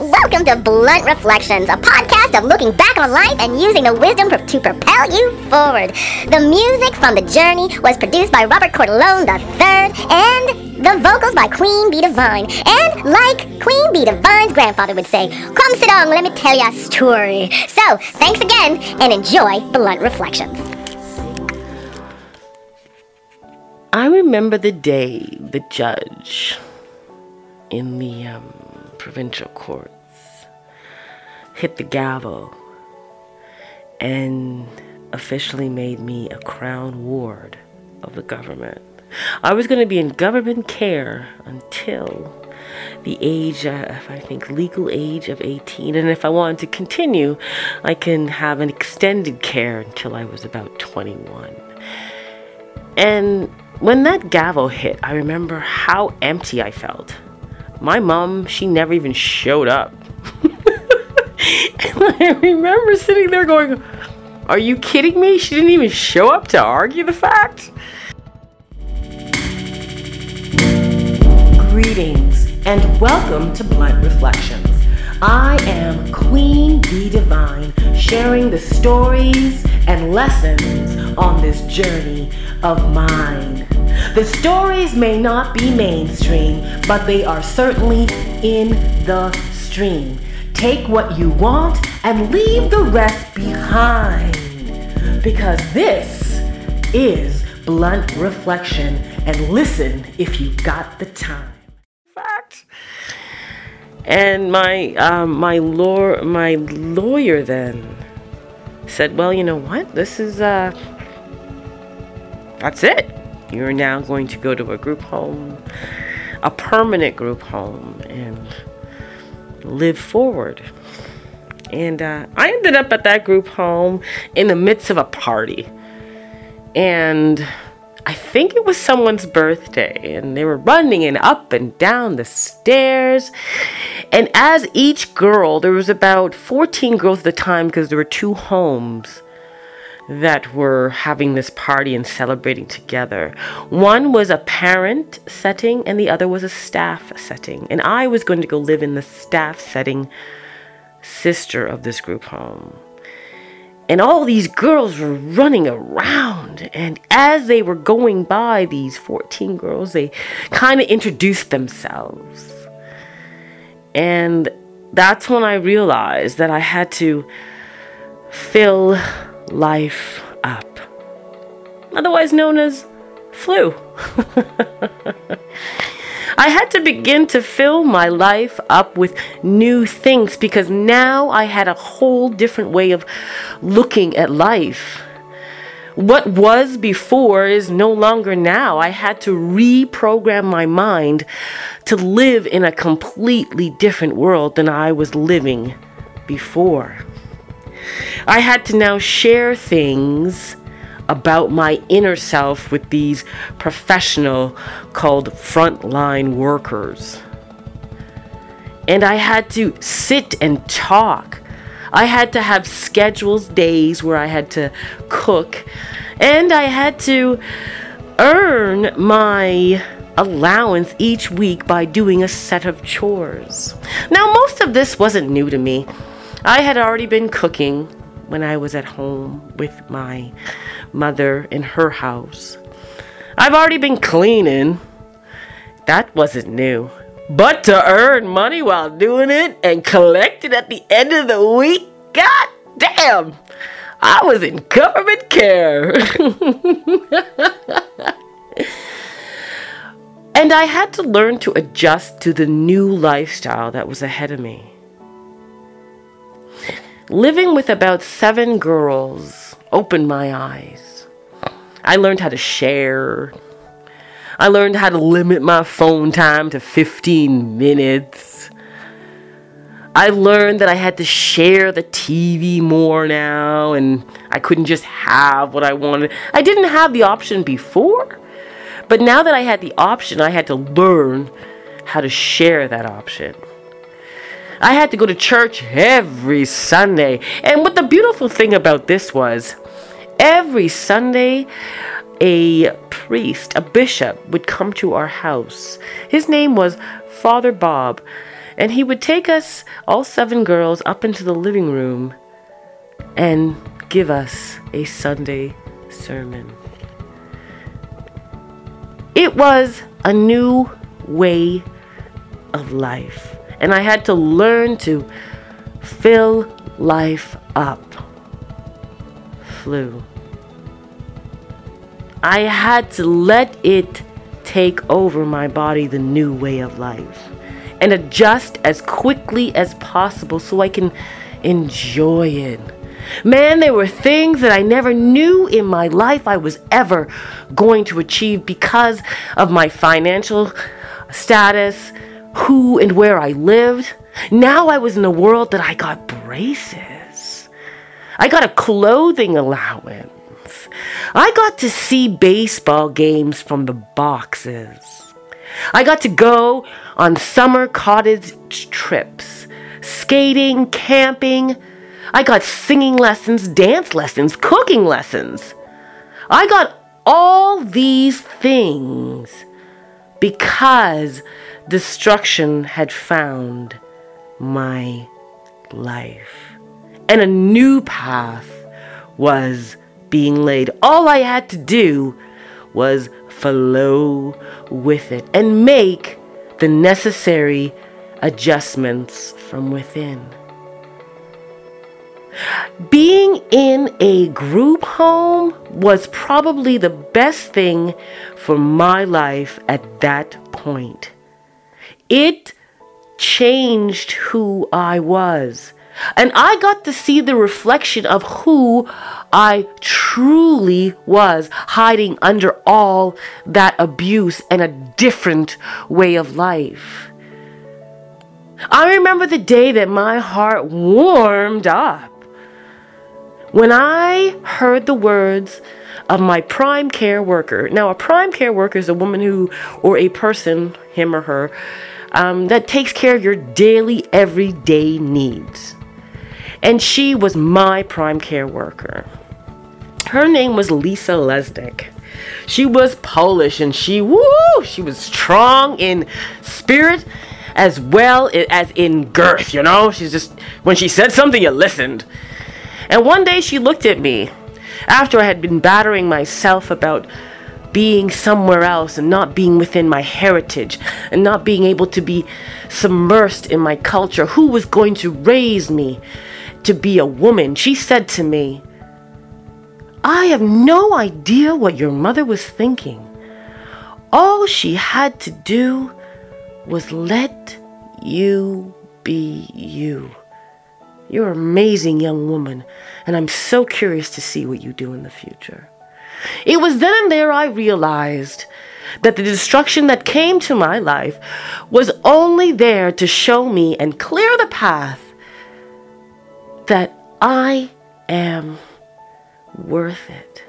Welcome to Blunt Reflections, a podcast of looking back on life and using the wisdom to propel you forward. The music from The Journey was produced by Robert Cordelone III, and the vocals by Queen Bee Divine. And like Queen Bee Divine's grandfather would say, Come sit down, let me tell you a story. So, thanks again, and enjoy Blunt Reflections. I remember the day the judge in the um, provincial courts hit the gavel and officially made me a crown ward of the government. I was going to be in government care until the age of, I think, legal age of 18. And if I wanted to continue, I can have an extended care until I was about 21. And when that gavel hit, I remember how empty I felt. My mom, she never even showed up. I remember sitting there going, Are you kidding me? She didn't even show up to argue the fact? Greetings and welcome to Blunt Reflections. I am Queen Bee Divine, sharing the stories and lessons on this journey of mine. The stories may not be mainstream, but they are certainly in the stream. Take what you want and leave the rest behind. Because this is blunt reflection, and listen if you got the time. Fact. And my um, my law my lawyer then said, "Well, you know what? This is uh, that's it. You're now going to go to a group home, a permanent group home, and live forward." And uh, I ended up at that group home in the midst of a party, and I think it was someone's birthday, and they were running and up and down the stairs. And as each girl, there was about 14 girls at the time because there were two homes that were having this party and celebrating together. One was a parent setting, and the other was a staff setting. And I was going to go live in the staff setting, sister of this group home. And all these girls were running around. And as they were going by, these 14 girls, they kind of introduced themselves. And that's when I realized that I had to fill life up, otherwise known as flu. I had to begin to fill my life up with new things because now I had a whole different way of looking at life. What was before is no longer now. I had to reprogram my mind to live in a completely different world than I was living before. I had to now share things about my inner self with these professional called frontline workers. And I had to sit and talk. I had to have schedules, days where I had to cook, and I had to earn my allowance each week by doing a set of chores. Now, most of this wasn't new to me. I had already been cooking when I was at home with my mother in her house. I've already been cleaning. That wasn't new. But to earn money while doing it and collect it at the end of the week, god damn, I was in government care. and I had to learn to adjust to the new lifestyle that was ahead of me. Living with about seven girls opened my eyes. I learned how to share. I learned how to limit my phone time to 15 minutes. I learned that I had to share the TV more now and I couldn't just have what I wanted. I didn't have the option before, but now that I had the option, I had to learn how to share that option. I had to go to church every Sunday. And what the beautiful thing about this was, every Sunday, a priest, a bishop, would come to our house. His name was Father Bob. And he would take us, all seven girls, up into the living room and give us a Sunday sermon. It was a new way of life. And I had to learn to fill life up. Flu. I had to let it take over my body the new way of life and adjust as quickly as possible so I can enjoy it. Man, there were things that I never knew in my life I was ever going to achieve because of my financial status, who and where I lived. Now I was in a world that I got braces. I got a clothing allowance. I got to see baseball games from the boxes. I got to go on summer cottage trips, skating, camping. I got singing lessons, dance lessons, cooking lessons. I got all these things because destruction had found my life. And a new path was being laid. All I had to do was flow with it and make the necessary adjustments from within. Being in a group home was probably the best thing for my life at that point. It changed who I was. And I got to see the reflection of who I truly was, hiding under all that abuse and a different way of life. I remember the day that my heart warmed up when I heard the words of my prime care worker. Now, a prime care worker is a woman who, or a person, him or her, um, that takes care of your daily, everyday needs. And she was my prime care worker. Her name was Lisa Lesnick. She was Polish and she, woo, she was strong in spirit as well as in girth, you know? She's just, when she said something, you listened. And one day she looked at me after I had been battering myself about being somewhere else and not being within my heritage and not being able to be submersed in my culture. Who was going to raise me to be a woman? She said to me, I have no idea what your mother was thinking. All she had to do was let you be you. You're an amazing young woman, and I'm so curious to see what you do in the future. It was then and there I realized that the destruction that came to my life was only there to show me and clear the path that I am worth it.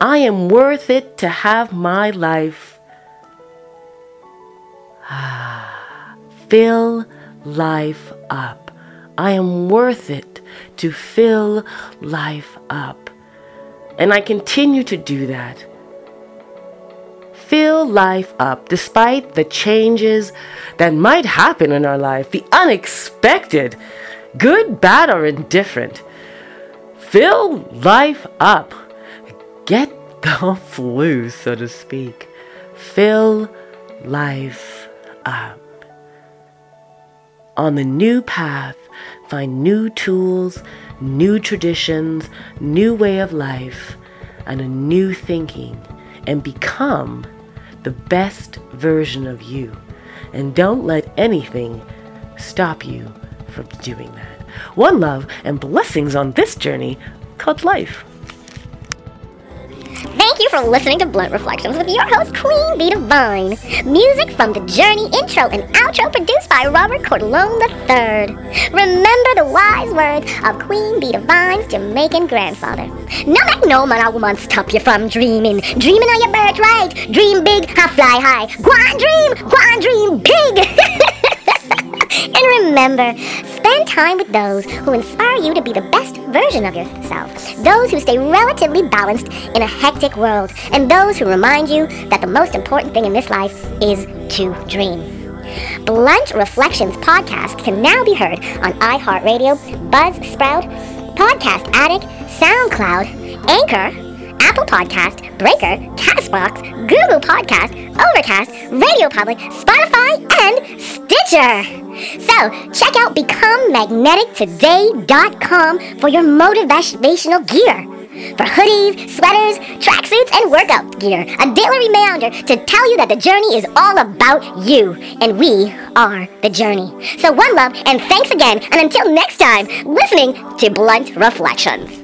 I am worth it to have my life fill life up. I am worth it to fill life up. And I continue to do that. Fill life up despite the changes that might happen in our life, the unexpected, good, bad, or indifferent. Fill life up. Get the flu, so to speak. Fill life up. On the new path find new tools, new traditions, new way of life, and a new thinking, and become the best version of you. And don't let anything stop you from doing that. One love and blessings on this journey called life. Thank you for listening to Blunt Reflections with your host, Queen Bee Divine. Music from the Journey intro and outro produced by Robert Cordelone III. Remember the wise words of Queen Bee Divine's Jamaican grandfather. No make no man or woman stop you from dreaming. Dreaming on your birthright. Dream big, I fly high. Go on dream, go on dream big. and remember, spend time with those who inspire you to be the best version of yourself, those who stay relatively balanced in a hectic world, and those who remind you that the most important thing in this life is to dream. Blunt Reflections podcast can now be heard on iHeartRadio, Buzzsprout, Podcast Addict, SoundCloud, Anchor, Apple Podcast, Breaker, Castbox, Google Podcast, Overcast, Radio Public, Spotify, and Stitcher. So check out BecomeMagneticToday.com for your motivational gear. For hoodies, sweaters, tracksuits, and workout gear, a daily reminder to tell you that the journey is all about you, and we are the journey. So one love, and thanks again, and until next time, listening to Blunt Reflections.